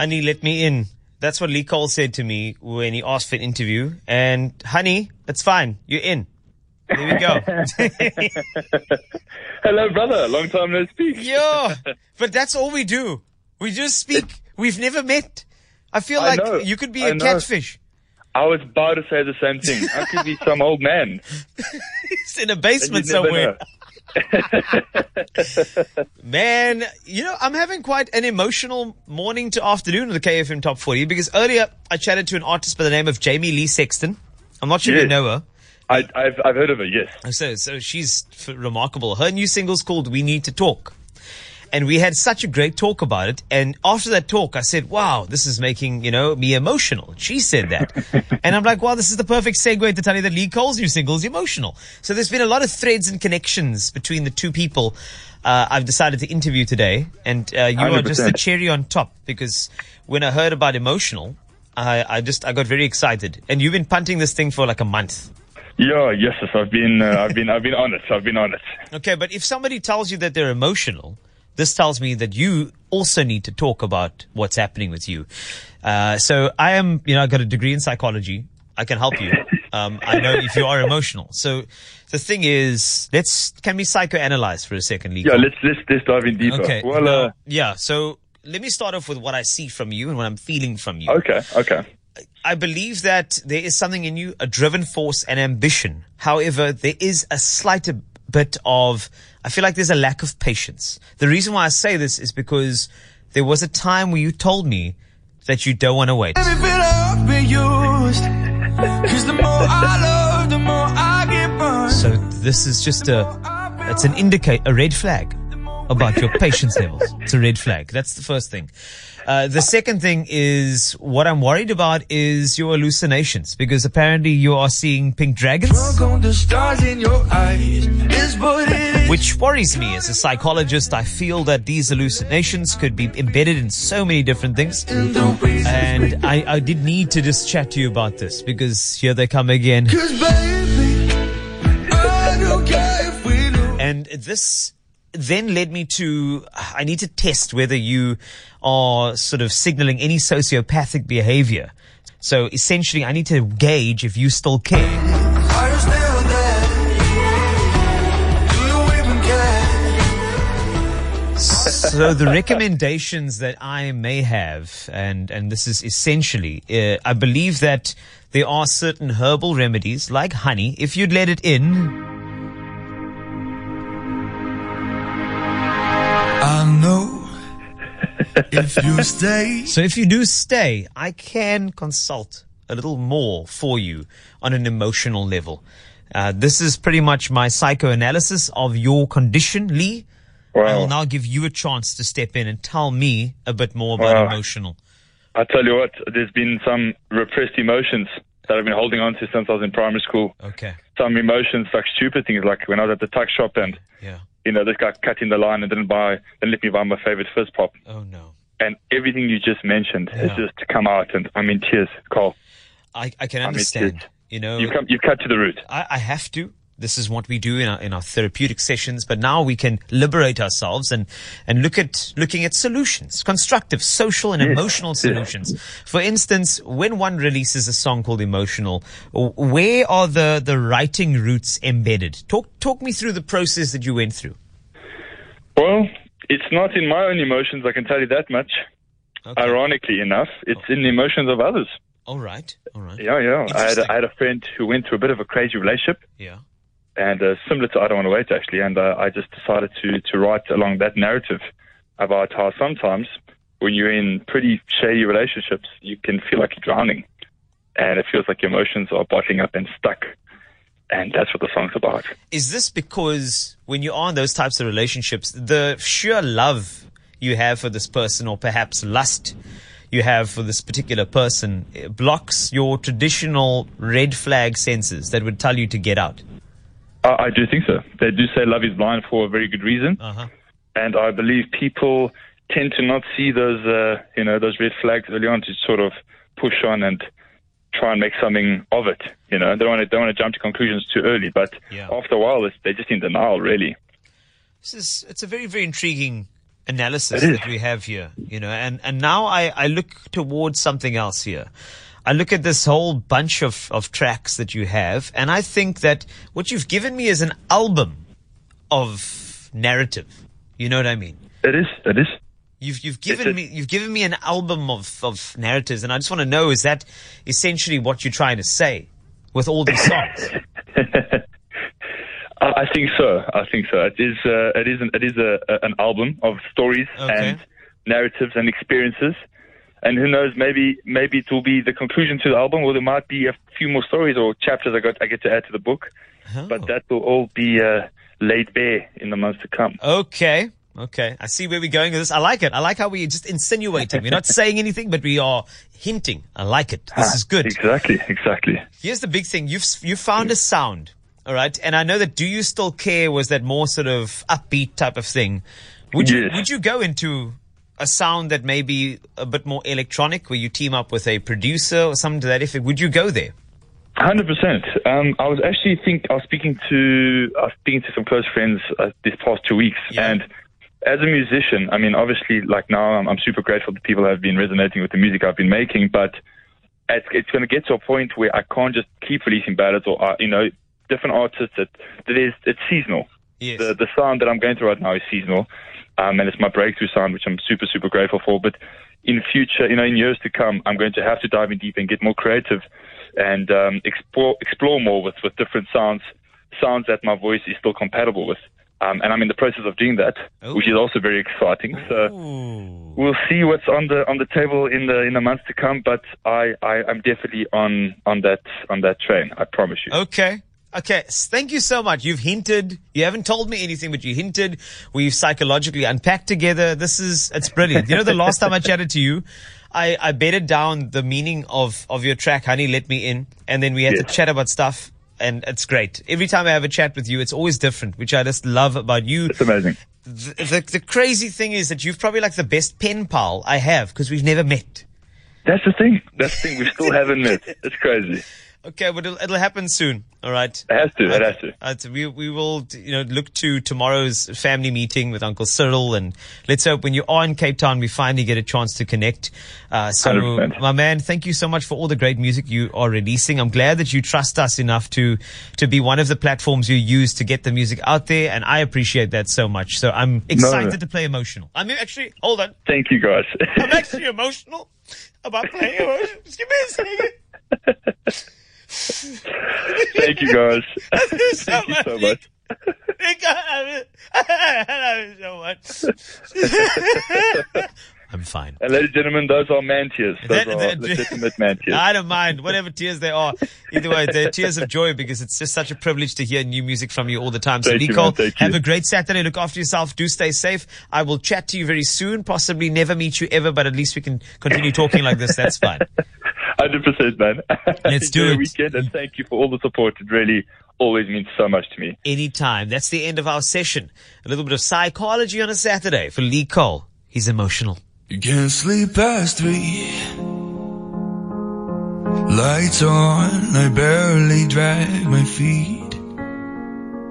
Honey, let me in. That's what Lee Cole said to me when he asked for an interview. And honey, it's fine. You're in. There we go. Hello, brother. Long time no speak. yeah. But that's all we do. We just speak. We've never met. I feel I like know. you could be I a know. catfish. I was about to say the same thing. I could be some old man. It's in a basement somewhere. Man, you know, I'm having quite an emotional morning to afternoon of the KFM Top 40 because earlier I chatted to an artist by the name of Jamie Lee Sexton. I'm not sure if you know her. I, I've, I've heard of her, yes. So, so she's f- remarkable. Her new single's called We Need to Talk. And we had such a great talk about it. And after that talk, I said, wow, this is making, you know, me emotional. She said that. and I'm like, wow, this is the perfect segue to tell you that Lee Cole's new single is emotional. So there's been a lot of threads and connections between the two people. Uh, I've decided to interview today and, uh, you are just the cherry on top because when I heard about emotional, I, I just, I got very excited. And you've been punting this thing for like a month. Yeah, yes, yes. I've been, uh, I've been, I've been on it. I've been on it. Okay, but if somebody tells you that they're emotional, this tells me that you also need to talk about what's happening with you. Uh, so I am, you know, I got a degree in psychology. I can help you. Um, I know if you are emotional. So the thing is, let's, can we psychoanalyze for a second, Lee? Yeah, let's, let's, let's dive in deeper. Okay. Well, now- uh, yeah. So let me start off with what I see from you and what I'm feeling from you. okay, okay. I believe that there is something in you, a driven force and ambition. However, there is a slight bit of, I feel like there's a lack of patience. The reason why I say this is because there was a time where you told me that you don't want to wait. Every bit I've used. Cause the more I love, the more I get burned. So this is just a, it's an indicate, a red flag about your patience levels. It's a red flag. That's the first thing. Uh, the second thing is what I'm worried about is your hallucinations because apparently you are seeing pink dragons. The stars in your eyes. Is what it is. which worries me as a psychologist. I feel that these hallucinations could be embedded in so many different things. And don't be And I, I did need to just chat to you about this because here they come again. Cause baby, I don't care if we lose. And this then led me to, I need to test whether you are sort of signaling any sociopathic behavior. So essentially, I need to gauge if you still care. So the recommendations that I may have, and and this is essentially, uh, I believe that there are certain herbal remedies like honey. If you'd let it in, if you stay. so if you do stay, I can consult a little more for you on an emotional level. Uh, this is pretty much my psychoanalysis of your condition, Lee. I will now give you a chance to step in and tell me a bit more about Wow. emotional. I tell you what, there's been some repressed emotions that I've been holding on to since I was in primary school. Okay. Some emotions, like stupid things, like when I was at the tuck shop and, Yeah. You know, this guy cut in the line and didn't buy, didn't let me buy my favorite fizz pop. Oh no. And everything you just mentioned has Yeah. just come out, and I'm in tears, Carl. I, I can mean, understand. it's- You know, You've come, you've cut to the root. I, I have to. This is what we do in our, in our therapeutic sessions, but now we can liberate ourselves and, and look at, looking at solutions, constructive, social and emotional solutions. For instance, when one releases a song called Emotional, where are the, the writing roots embedded? Talk, talk me through the process that you went through. Well, it's not in my own emotions, I can tell you that much. Okay. Ironically enough, it's in the emotions of others. All right. All right. Yeah, yeah. I had, a, I had a friend who went through a bit of a crazy relationship, Yeah. And uh, similar to I Don't Want to Wait, actually. And uh, I just decided to, to write along that narrative about how sometimes when you're in pretty shady relationships, you can feel like you're drowning. And it feels like your emotions are bottling up and stuck. And that's what the song's about. Is this because when you are in those types of relationships, the sheer love you have for this person, or perhaps lust you have for this particular person, blocks your traditional red flag senses that would tell you to get out? I, I do think so. They do say love is blind for a very good reason. Uh huh. and I believe people tend to not see those, uh, you know, those red flags early on to sort of push on and try and make something of it. You know, they don't want to don't want to jump to conclusions too early, but Yeah. after a while, it's, they're just in denial, really. This is it's a very very intriguing analysis that we have here, you know, and, and now I, I look towards something else here. I look at this whole bunch of, of tracks that you have, and I think that what you've given me is an album of narrative. You know what I mean? It is. It is. You've you've given a- me you've given me an album of, of narratives, and I just want to know is that essentially what you're trying to say with all these songs? I I think so. I think so. It is. Uh, it is. An, it is a, a, an album of stories Okay. and narratives and experiences. And who knows? Maybe maybe it will be the conclusion to the album, or there might be a few more stories or chapters I got I get to add to the book. Oh. But that will all be uh, laid bare in the months to come. Okay. Okay. I see where we're going with this. I like it. I like how we're just insinuating. We're not saying anything, but we are hinting. I like it. This is good. Exactly. Exactly. Here's the big thing. You've, you found a sound. All right. And I know that Do You Still Care was that more sort of upbeat type of thing. Would you, Yes. would you go into a sound that may be a bit more electronic where you team up with a producer or something to that effect? Would you go there? Hundred percent. Um, I was actually think I was speaking to I was speaking to some close friends uh, these past two weeks, Yeah. and as a musician, I mean, obviously, like now, I'm, I'm super grateful that people have been resonating with the music I've been making, but it's, it's going to get to a point where I can't just keep releasing ballads or uh, you know different artists. That that is it's seasonal. Yes. The the sound that I'm going through right now is seasonal, um, and it's my breakthrough sound, which I'm super super grateful for. But in future, you know, in years to come, I'm going to have to dive in deep and get more creative, and um, explore explore more with with different sounds, sounds that my voice is still compatible with. Um, and I'm in the process of doing that, which is also very exciting. So Ooh. we'll see what's on the on the table in the in the months to come. But I, I I'm definitely on on that on that train. I promise you. Okay. Okay. Thank you so much. You've hinted. You haven't told me anything, but you hinted. We've psychologically unpacked together. This is, it's brilliant. You know, the last time I chatted to you, I, I bedded down the meaning of, of your track, Honey, Let Me In. And then we had to chat about stuff. And it's great. Every time I have a chat with you, it's always different, which I just love about you. It's amazing. The, the, the crazy thing is that you've probably like the best pen pal I have because we've never met. That's the thing. That's the thing. We still haven't met. It's crazy. Okay, but it'll, it'll happen soon. All right. It has to. It has to. Uh, we we will you know look to tomorrow's family meeting with Uncle Cyril, and let's hope when you are in Cape Town, we finally get a chance to connect. Uh, so, 100%. my man, thank you so much for all the great music you are releasing. I'm glad that you trust us enough to to be one of the platforms you use to get the music out there, and I appreciate that so much. So I'm excited to play emotional. I'm actually hold on. Thank you, guys. I'm actually emotional about playing emotional. Give me a second. Thank you, guys. Thank you so much. I love you so much. I'm fine. And ladies and gentlemen, those are man tears. Those That- are legitimate man tears. I don't mind whatever tears they are. Either way, they're tears of joy because it's just such a privilege to hear new music from you all the time. So, Thank you, Lee Cole, you. have a great Saturday. Look after yourself. Do stay safe. I will chat to you very soon. Possibly never meet you ever, but at least we can continue talking like this. That's fine. Hundred percent, man. Let's do it. weekend, and thank you for all the support. It really always means so much to me. Anytime. That's the end of our session. A little bit of psychology on a Saturday for Lee Cole. He's emotional. You can't sleep past three. Lights on, I barely drag my feet.